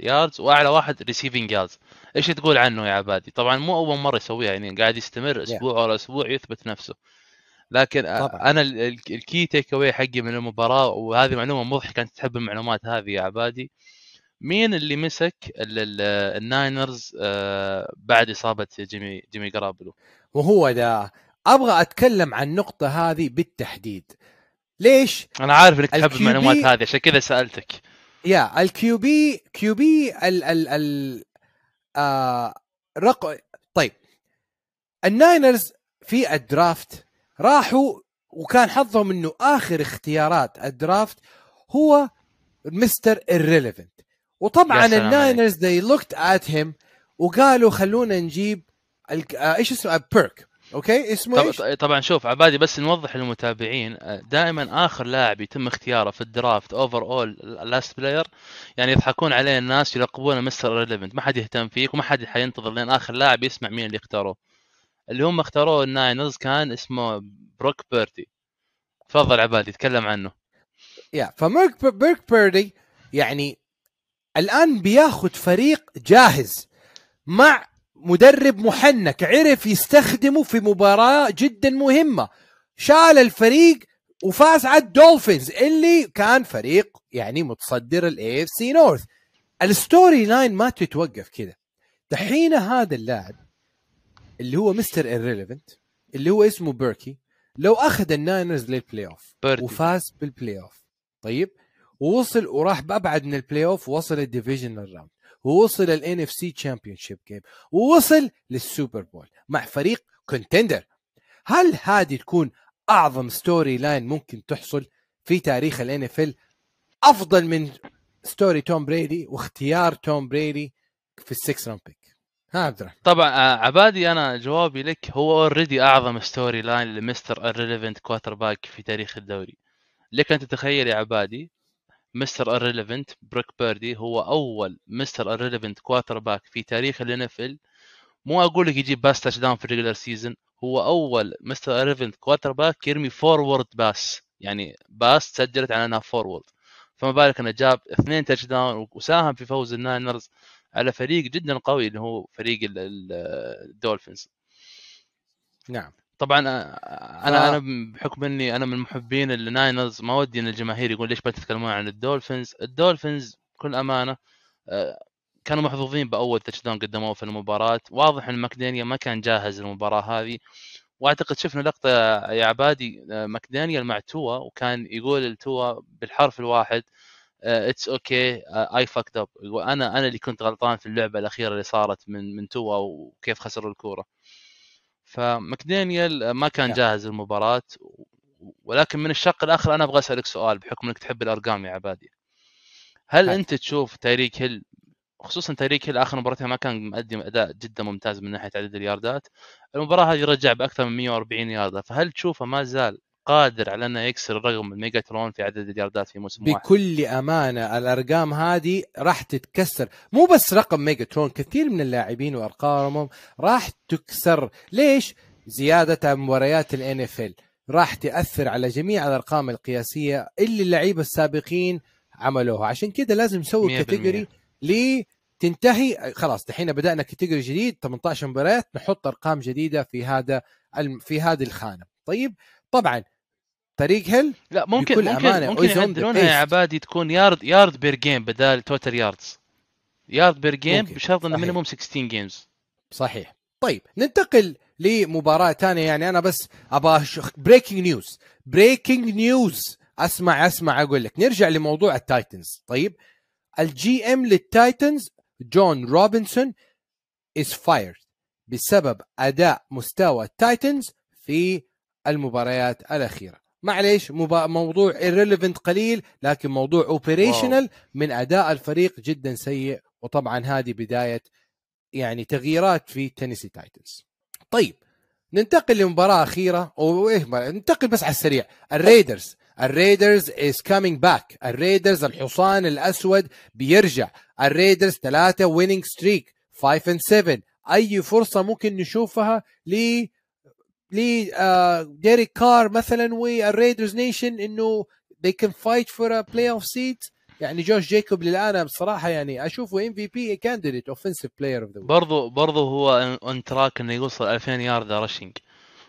C: yards وأعلى واحد receiving yards إيش تقول عنه يا عبادي؟ طبعا مو أول مرة يسويها يعني قاعد يستمر أسبوع ورا أسبوع يثبت نفسه. لكن
B: طبعاً.
C: أنا ال- ال- ال key takeaway حقي من المباراة وهذه معلومة مضحكة أنت تحب المعلومات هذه يا عبادي. مين اللي مسك ال- ال- ال Niners آه، بعد إصابة جيمي جيمي جاروبولو
B: وهو ده أبغى أتكلم عن النقطة هذه بالتحديد. ليش؟
C: أنا عارف إنك تحب المعلومات هذه عشان كذا سألتك.
B: يا ال QB QB ال ال ال آه رق... طيب. ال Niners في ال draft راحوا وكان حظهم إنه آخر اختيارات ال draft هو Mr. Irrelevant. وطبعا
C: ال
B: Niners they looked at him وقالوا خلونا نجيب ال... آه إيش اسمه؟ بيرك okay؟ اسمه
C: طب
B: إيش؟
C: طبعا شوف عبادي بس نوضح للمتابعين دائما آخر لاعب يتم اختياره في ال draft overall last player يعني يضحكون عليه الناس يلقبونه Mr. Irrelevant ما حد يهتم فيك وما حد حينتظر لين آخر لاعب يسمع مين اللي اختاروه. اللي هم اختاروه ال Niners كان اسمه بروك بيردي تفضل عبادي تكلم عنه.
B: yeah فبيرك بيرك بيردي يعني الآن بياخذ فريق جاهز مع مدرب محنك عرف يستخدمه في مباراة جدا مهمة. شال الفريق وفاز على ال Dolphins اللي كان فريق يعني متصدر ال AFC North ال storyline ما تتوقف كذا دحين هذا اللاعب اللي هو Mr. Irrelevant اللي هو اسمه بيردي لو أخذ ال Niners لل
C: playoff
B: وفاز بال playoff طيب؟ ووصل وراح بأبعد من ال playoff وصل ال divisional round ووصل NFC championship game ووصل لل Super Bowl مع فريق contender هل هذه تكون أعظم storyline ممكن تحصل في تاريخ ال NFL أفضل من story توم بريدي واختيار توم بريدي في ال sixth round pick ها عبد الرحمن.
C: طبعا آه، عبادي أنا جوابي لك هو already أعظم storyline ل Mr. Irrelevant quarterback في تاريخ الدوري. لك أن تتخيل يا عبادي Mr. Irrelevant بروك بيردي هو أول Mr. Irrelevant quarterback في تاريخ ال NFL مو أقول لك يجيب pass touchdown في ال regular season هو أول Mr. Irrelevant quarterback يرمي forward pass يعني pass تسجلت على إنها forward فما بالك إنه جاب اثنين touchdown وساهم في فوز ال Niners على فريق جدا قوي اللي هو فريق ال- ال- ال Dolphins
B: نعم.
C: طبعا أنا أنا بحكم إني أنا من محبين ال Niners ما ودي إن الجماهير يقول ليش ما تتكلمون عن ال Dolphins؟ ال Dolphins بكل أمانة كانوا محظوظين بأول touchdown قدموه في المباراة. واضح إن ماكدانيال ما كان جاهز للمباراة هذه. وأعتقد شفنا لقطة يا عبادي ماكدانيال مع توا وكان يقول لتوا بالحرف الواحد it's okay I fucked up أنا أنا اللي كنت غلطان في اللعبة الأخيرة اللي صارت من من توا وكيف خسروا الكورة. فماكدانيال ما كان
B: نعم.
C: جاهز للمباراة ولكن من الشق الآخر أنا أبغى أسألك سؤال بحكم إنك تحب الأرقام يا عبادي هل
B: هات.
C: أنت تشوف تايريك هيل خصوصا تايريك هيل آخر مباراتين ما كان مقدم أداء جدا ممتاز من ناحية عدد الياردات المباراة هذه رجع بأكثر من 140 ياردة فهل تشوفه ما زال قادر على أنه يكسر رقم الميجاترون في عدد الياردات في موسم واحد.
B: بكل أمانة الأرقام هذه راح تتكسر. مو بس رقم ميجاترون كثير من اللاعبين وأرقامهم راح تكسر. ليش؟ زيادة مباريات ال NFL راح تأثر على جميع الأرقام القياسية اللي اللعيبة السابقين عملوها. عشان كده لازم نسوي
C: 100%.
B: category لتنتهي خلاص دحين بدأنا category جديد 18 مباريات نحط أرقام جديدة في هذا في هذه الخانة. طيب طبعا تايريك هيل؟
C: لا ممكن
B: بكل
C: ممكن
B: أمانة،
C: ممكن يعدلونها يا. عبادي تكون yard yard per game بدال total yards yard per game
B: ممكن.
C: بشرط
B: إنه.
C: minimum 16 games
B: صحيح. طيب ننتقل لمباراة ثانية يعني أنا بس أبغى breaking news breaking news أسمع أسمع أقول لك. نرجع لموضوع ال Titans. طيب ال GM لل Titans جون روبنسون is fired بسبب أداء مستوى ال Titans في المباريات الأخيرة. معليش مبا... موضوع irrelevant قليل لكن موضوع operational من أداء الفريق جدا سيء وطبعا هذه بداية يعني تغييرات في Tennessee Titans طيب ننتقل لمباراة أخيرة أو إيه ننتقل بس على السريع. ال Raiders ال Raiders is coming back. ال Raiders الحصان الأسود بيرجع. ال Raiders ثلاثة winning streak 5 and 7 أي فرصة ممكن نشوفها ل ل آه، Derek Carr مثلا وال Raiders Nation إنه they can fight for a playoff seat. يعني Josh Jacobs للآن بصراحة يعني أشوفه MVP candidate offensive player of the
C: برضو برضو هو on track إنه يوصل 2000 yard rushing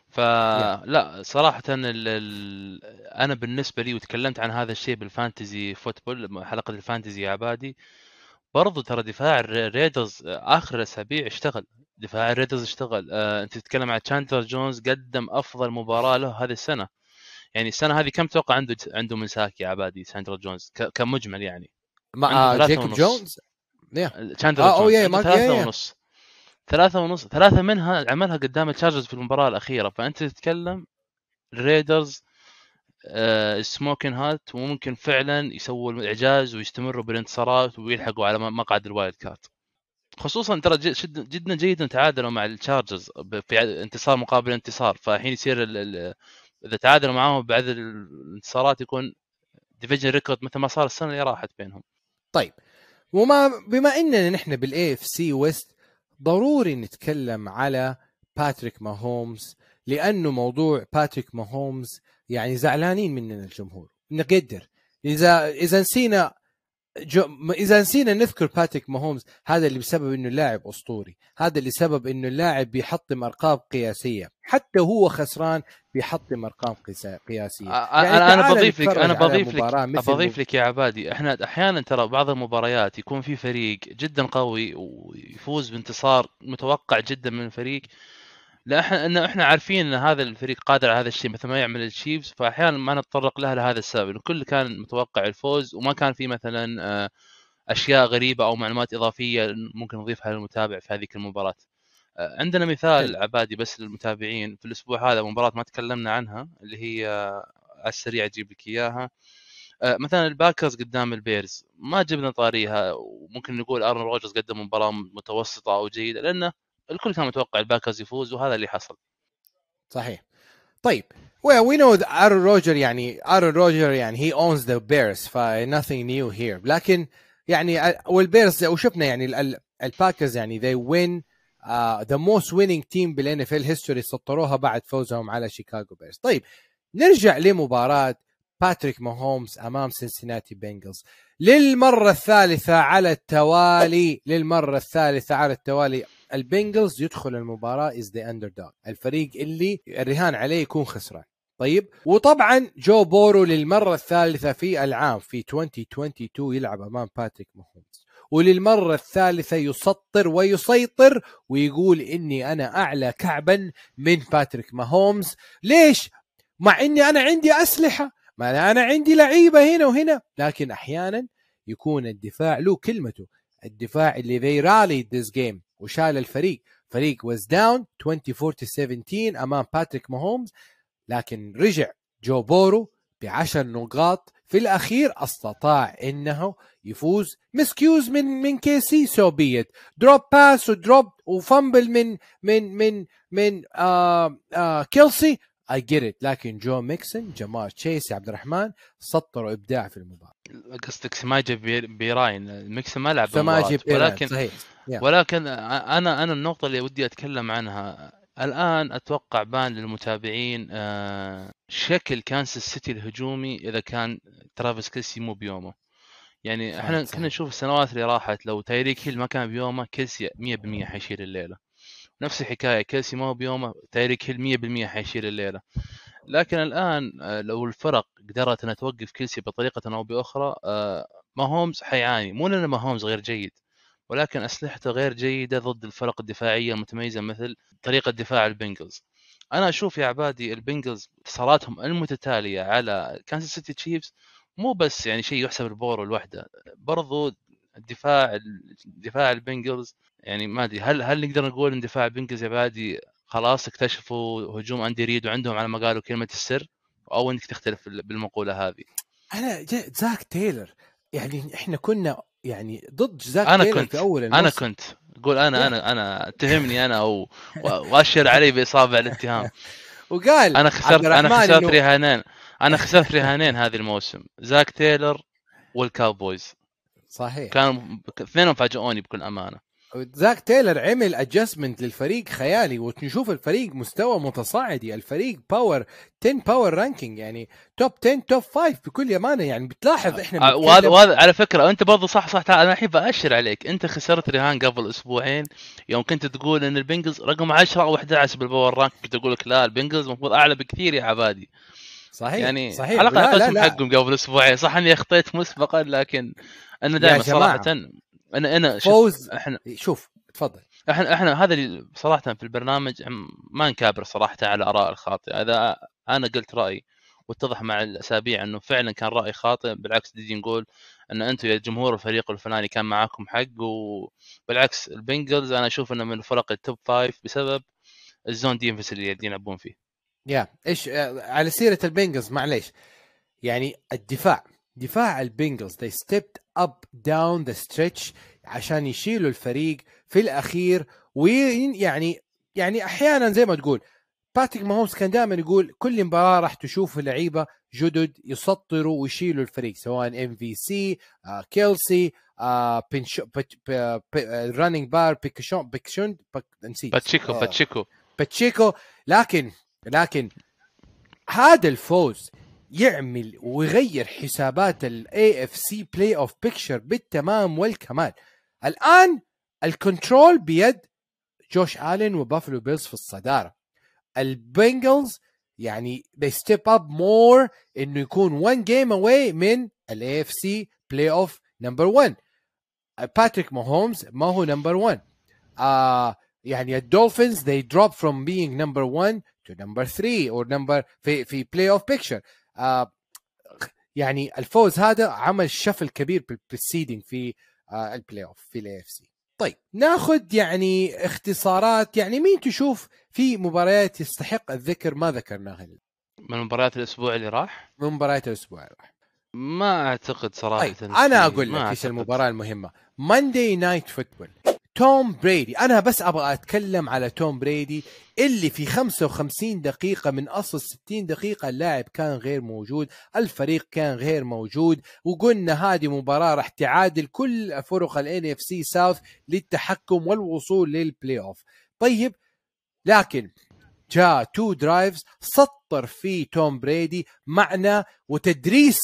C: فلا صراحة ال ال أنا بالنسبة لي وتكلمت عن هذا الشيء بال fantasy football حلقة ال fantasy يا عبادي. برضو ترى دفاع الر- ال Raiders آخر الاسابيع اشتغل. دفاع ال Raiders اشتغل. آه أنت تتكلم عن Chandler Jones قدم أفضل مباراة له هذه السنة. يعني السنة هذه كم توقع عنده عنده من sack يا عبادي Chandler Jones؟ كمجمل يعني.
B: مع
C: ثلاثة
B: جيكوب. Jones؟ Yeah.
C: Chandler
B: آه،
C: جونز.
B: ما-
C: ثلاثة
B: يا- يا.
C: ونص. ثلاثة ونص. ثلاثة منها عملها قدام ال Chargers في المباراة الأخيرة. فأنت تتكلم ال Raiders آه smoking hot وممكن فعلا يسووا الإعجاز ويستمروا بالانتصارات ويلحقوا على مقعد ال wild card خصوصا ترى جدا جيد إن تعادلوا مع ال Chargers في انتصار مقابل انتصار. فالحين يصير إذا تعادلوا معاهم بعد الانتصارات يكون division record مثل ما صار السنة اللي راحت بينهم.
B: طيب وما بما إننا نحن بال AFC West ضروري نتكلم على Patrick Mahomes لأنه موضوع Patrick Mahomes يعني زعلانين مننا الجمهور. نقدر. اذا إذا نسينا جو إذا نسينا نذكر Patrick Mahomes هذا اللي بسبب إنه لاعب أسطوري. هذا اللي سبب إنه اللاعب بيحطم أرقام قياسية. حتى هو خسران بيحطم أرقام قياسية.
C: أ-
B: يعني
C: أنا
B: أنا
C: بضيف لك
B: أنا
C: بضيف لك بضيف لك يا عبادي. إحنا أحيانا ترى بعض المباريات يكون في فريق جدا قوي ويفوز بانتصار متوقع جدا من الفريق. لا إحنا إن إحنا عارفين إن هذا الفريق قادر على هذا الشيء مثل ما يعمل الشيفز فأحيانا ما نتطرق لها لهذا السبب. الكل كان متوقع الفوز وما كان في مثلا آه، أشياء غريبة أو معلومات إضافية ممكن نضيفها للمتابع في هذيك المباراة. آه، عندنا مثال عبادي بس للمتابعين. في الأسبوع هذا مباراة ما تكلمنا عنها اللي هي آه، على السريع أجيب لك إياها. مثلا ال Packers قدام ال Bears. ما جبنا طاريها وممكن نقول Aaron Rodgers قدم مباراة متوسطة أو جيدة لأنه الكل كان متوقع ال Packers يفوز وهذا اللي حصل.
B: صحيح. طيب well we know Aaron Rodgers يعني Aaron Rodgers يعني he owns the Bears ف nothing new here. لكن يعني وال Bears وشفنا يعني ال Packers يعني they win the most winning team بال NFL history سطروها بعد فوزهم على Chicago Bears طيب نرجع لمباراة Patrick Mahomes أمام Cincinnati Bengals للمرة الثالثة على التوالي للمرة الثالثة على التوالي ال Bengals يدخل المباراة as the underdog الفريق اللي الرهان عليه يكون خسران. طيب؟ وطبعا Joe Burrow للمرة الثالثة في العام في 2022 يلعب أمام Patrick Mahomes وللمرة الثالثة يسطر ويسيطر ويقول إني أنا أعلى كعبا من Patrick Mahomes ليش؟ مع إني أنا عندي أسلحة ما أنا عندي لعيبة هنا وهنا. لكن أحيانا يكون الدفاع له كلمته. الدفاع اللي they rallied this game. وشال الفريق. فريق was down 24 17 أمام Patrick Mahomes لكن رجع Joe Burrow بعشر نقاط. في الأخير أستطاع إنه يفوز. مسكيوز من من كي سي سو بيت دروب باس ودروب وفامبل من من من من آه آه كيلسي. اي جيت لكن جو ميكسن جمال تشيس عبد الرحمن سطروا إبداع في المباراة.
C: قصدك سماجه بيراين. ميكسن ما لعب
B: سماجه ولكن صحيح.
C: ولكن أنا أنا النقطة اللي ودي أتكلم عنها. الآن أتوقع بان للمتابعين آه، شكل كانساس سيتي الهجومي إذا كان Travis Kelce مو بيومه. يعني إحنا كنا نشوف السنوات اللي راحت لو Tyreek Hill ما كان بيومه Kelce 100% حيشيل الليلة. نفس الحكاية Kelce ما هو بيومه Tyreek Hill 100% حيشيل الليلة. لكن الآن آه، لو الفرق قدرت إنها توقف Kelce بطريقة أو بأخرى آه، Mahomes حيعاني. مو لأن Mahomes غير جيد ولكن أسلحته غير جيدة ضد الفرق الدفاعية المتميزة مثل طريقة دفاع ال Bengals. أنا أشوف يا عبادي ال Bengals انتصاراتهم المتتالية على Kansas City Chiefs مو بس يعني شيء يحسب ل Burrow لوحده برضو الدفاع دفاع ال Bengals يعني ما أدري هل هل نقدر نقول إن دفاع ال Bengals يا عبادي خلاص اكتشفوا هجوم Andy Reid وعندهم على ما قالوا كلمة السر أو إنك تختلف بالمقولة هذه؟
B: أنا Zac Taylor يعني إحنا كنا يعني ضد Zac أنا كنت في أول الموسم.
C: أنا كنت. قول أنا أنا أنا اتهمني أنا أو وأشر علي باصابع الاتهام.
B: وقال
C: أنا خسرت أنا خسرت إنه... رهانين أنا خسرت رهانين هذه الموسم Zac Taylor وال Cowboys.
B: صحيح.
C: كانوا اثنينهم فاجئوني بكل أمانة.
B: Zac Taylor عمل adjustment للفريق خيالي ونشوف الفريق مستوى متصاعدي الفريق power 10 power ranking يعني top 10 top 5 بكل امانه يعني بتلاحظ إحنا
C: آه، وهذا وهذا على فكرة أنت برضه صح صح تعال أنا الحين بأشر عليك. أنت خسرت رهان قبل أسبوعين يوم كنت تقول إن ال Bengals رقم 10 أو 11 بال power rank كنت أقول لك لا ال Bengals المفروض أعلى بكثير يا عبادي.
B: صحيح
C: يعني
B: صحيح.
C: على الأقل قسم حقهم قبل أسبوعين. صح إني أخطيت مسبقا لكن أنا دائما صراحة أنا أنا
B: فوز. إحنا شوف تفضل.
C: إحنا إحنا هذا اللي صراحة في البرنامج ما نكابر صراحة على الاراء الخاطئة. إذا أنا قلت رأيي واتضح مع الأسابيع إنه فعلا كان رأي خاطئ بالعكس نجي نقول إن أنتم يا جمهور الفريق الفلاني كان معاكم حق وبالعكس ال Bengals أنا أشوف إنه من الفرق ال top five بسبب ال zone defense اللي يلعبون فيه.
B: يا إيش على سيرة ال Bengals معليش. يعني الدفاع. دفاع ال Bengals they stepped up down the stretch عشان يشيلوا الفريق في الأخير. ويعني يعني أحيانا زي ما تقول باتريك ماهومز كان دائما يقول كل مباراة راح تشوف لعيبة جدد يسطروا ويشيلوا الفريق سواء MVS كيلسي running back بيكشون بيكشون
C: نسيت. باتشيكو باتشيكو
B: باتشيكو لكن لكن هذا الفوز يعمل ويغير حسابات ال AFC playoff picture بالتمام والكمال. الآن ال control بيد جوش الين و Buffalo Bills في الصدارة. ال Bengals يعني they step up more إنه يكون one game away من ال AFC playoff number 1 باتريك ماهومز ما هو number 1 آه يعني ال Dolphins they drop from being number 1 to number 3 or number في في playoff picture يعني الفوز هذا عمل shuffle كبير بال seeding في آه ال playoff في ال AFC طيب ناخذ يعني اختصارات يعني مين تشوف في مباريات يستحق الذكر؟ ما ذكرناها
C: من مباريات الأسبوع اللي راح؟
B: من مباريات الأسبوع اللي راح.
C: ما أعتقد صراحة
B: طيب أنا
C: أقول
B: لك
C: إيش.
B: المباراة المهمة. Monday Night Football توم بريدي أنا بس أبغى أتكلم على توم بريدي اللي في 55 دقيقة من أصل 60 دقيقة اللاعب كان غير موجود، الفريق كان غير موجود، وقلنا هذه مباراة راح تعادل كل فرق ال NFC South للتحكم والوصول لل playoff. طيب لكن جاء two drives سطر فيه توم بريدي معنى وتدريس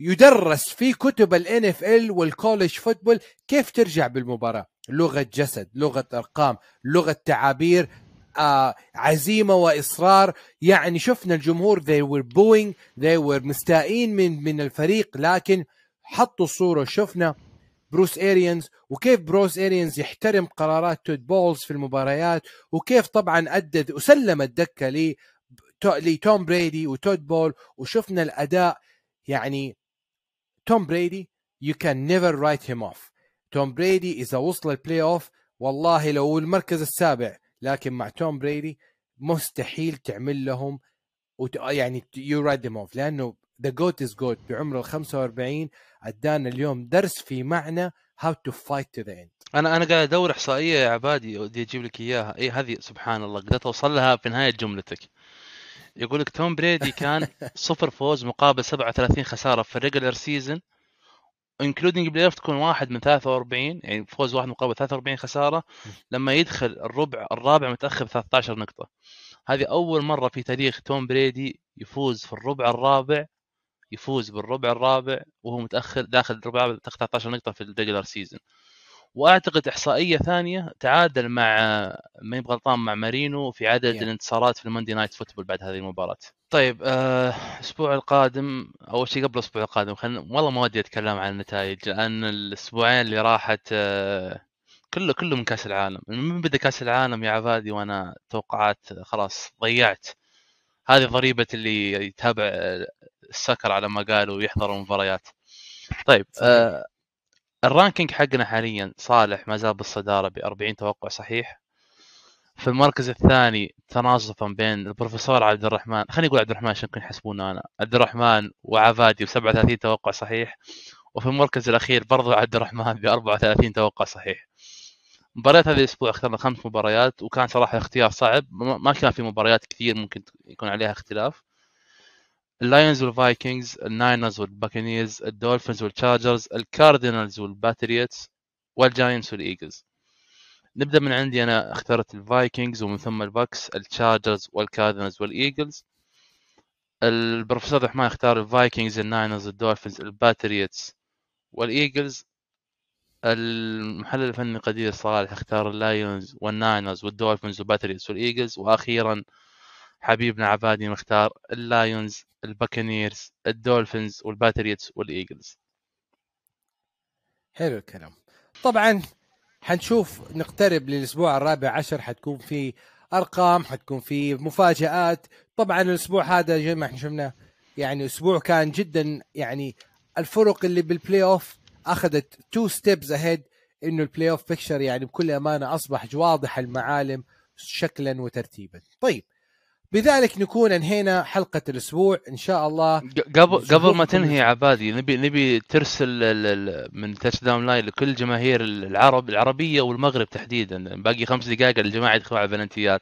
B: يدرس في كتب ال NFL وال college football كيف ترجع بالمباراة لغة جسد لغة أرقام لغة تعابير آه عزيمة وإصرار. يعني شفنا الجمهور they were booing they were مستائين من من الفريق لكن حطوا الصورة شفنا بروس اريانز وكيف بروس اريانز يحترم قرارات تود بولز في المباريات وكيف طبعا ادى وسلم الدكة لي لتوم بريدي وتود بول. وشفنا الأداء يعني توم بريدي you can never write him off. توم بريدي إذا وصل ال playoff والله لو المركز السابع لكن مع توم بريدي مستحيل تعمل لهم وت... يعني you write them off لأنه the GOAT is GOAT بعمر ال 45 ادانا اليوم درس في معنى how to fight to the end
C: أنا أنا قاعد أدور إحصائية يا عبادي ودي أجيب لك إياها. اي هذه؟ سبحان الله قدرت أوصل لها في نهاية جملتك. يقول لك توم بريدي كان صفر فوز مقابل 37 خسارة في ال regular season including playoff تكون واحد من 43 يعني فوز واحد مقابل 43 خسارة لما يدخل الربع الرابع متأخر ب 13 نقطة. هذه أول مرة في تاريخ توم بريدي يفوز في الربع الرابع يفوز بالربع الرابع وهو متأخر داخل الربع الرابع متاخر 13 نقطة في ال regular season وأعتقد إحصائية ثانية تعادل مع ما يبغى غلطان مع مارينو في عدد
B: Yeah.
C: الانتصارات في ال Monday Night Football بعد هذه المباراة. طيب آه، الأسبوع القادم أول شيء قبل الأسبوع القادم خلينا والله ما ودي أتكلم عن النتائج لأن الأسبوعين اللي راحت آه، كله كله من كأس العالم من بدأ كأس العالم يا عبادي وأنا توقعات خلاص ضيعت هذه ضريبة اللي يتابع آه، السكر على ما قالوا ويحضر المباريات طيب. آه الرانكينج حقنا حاليا صالح ما زال بالصدارة ب 40 توقع صحيح. في المركز الثاني تناصفا بين البروفيسور عبد الرحمن خليني أقول عبد الرحمن عشان يكون يحسبونا أنا عبد الرحمن وعبادي ب 37 توقع صحيح وفي المركز الأخير برضو عبد الرحمن ب 34 توقع صحيح. مباريات هذا الأسبوع أخترنا خمس مباريات وكان صراحة اختيار صعب ما كان في مباريات كثير ممكن يكون عليها اختلاف. اللايونز والفايكنجز الناينرز والباكنيرز الدولفينز والتشارجرز الكاردينالز والباتريوتس والجاينتس والايجلز نبدأ من عندي. أنا اخترت الفايكنجز ومن ثم الباكس التشارجرز والكاردينالز والإيجلز. البروفيسور الرحمن اختار الفايكنجز الناينرز الدولفينز الباتريوتس والإيجلز. المحلل الفني قدير صالح اختار اللايونز والناينرز والدولفينز والباتريوتس والإيجلز. وأخيرا حبيبنا عبادي مختار اللايونز الباكنيرز الدولفينز والباتريوتس والإيجلز.
B: حلو الكلام. طبعا حنشوف نقترب للأسبوع الرابع عشر حتكون في أرقام حتكون في مفاجآت. طبعا الأسبوع هذا زي ما إحنا شفنا يعني أسبوع كان جدا يعني الفرق اللي بال playoff أخذت two steps ahead إنه ال playoff picture يعني بكل أمانة أصبح واضح المعالم شكلا وترتيبا. طيب بذلك نكون أنهينا حلقة الأسبوع. إن شاء الله
C: قبل قبل ما تنهي. عبادي نبي نبي ترسل من touchdown line لكل جماهير العرب العربية والمغرب تحديدا. باقي خمس دقائق الجماعة يدخلوا على البلنتيات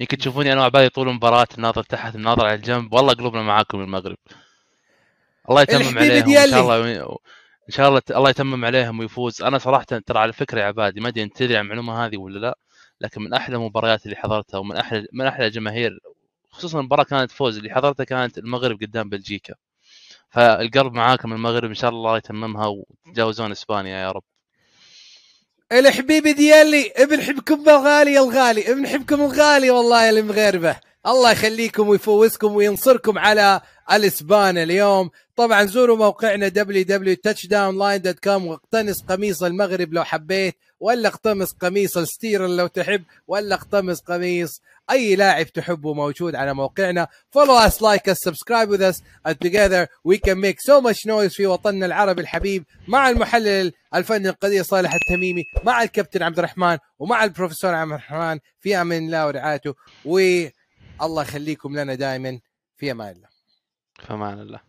C: يمكن تشوفوني أنا وعبادي طول المباراة ناظر تحت ناظر على الجنب. والله قلوبنا معاكم المغرب. الله يتمم عليهم
B: إن.
C: شاء الله إن شاء الله الله يتمم عليهم ويفوز. أنا صراحة ترى على فكرة يا عبادي ما أدري أنت تدري عن المعلومة هذه ولا لا لكن من أحلى المباريات اللي حضرتها ومن أحلى من أحلى جماهير خصوصا المباراه كانت فوز اللي حضرتها كانت المغرب قدام بلجيكا. فالقلب معاكم المغرب إن شاء الله يتممها وتتجاوزون إسبانيا يا رب.
B: الحبيب ديالي ابن حبكم الغالي الغالي ابن حبكم الغالي والله يا المغاربة. الله يخليكم ويفوزكم وينصركم على الإسبان اليوم. طبعا زوروا موقعنا www.touchdownline.com واقتنص قميص المغرب لو حبيت ولا اقتمص قميص الستيرن لو تحب ولا اقتمص قميص أي لاعب تحبه موجود على موقعنا. Us like us subscribe with us and together we can make so much noise في وطننا العربي الحبيب مع المحلل الفني القدير صالح التميمي مع الكابتن عبد الرحمن ومع البروفيسور عبد الرحمن في أمان الله ورعايته. والله يخليكم لنا دائما في أمان الله.
D: فمان الله.